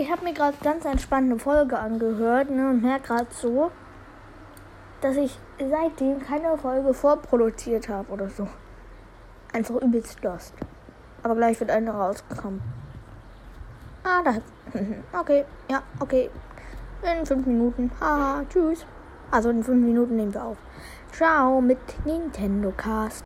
ich habe mir gerade ganz entspannende Folge angehört ne, und merke gerade so, dass ich seitdem keine Folge vorproduziert habe oder so. Einfach übelst lost. Aber gleich wird eine rausgekommen. Ah, da. Okay, ja, okay. In fünf Minuten. Haha, tschüss. Also in fünf Minuten nehmen wir auf. Ciao mit Nintendo Cast.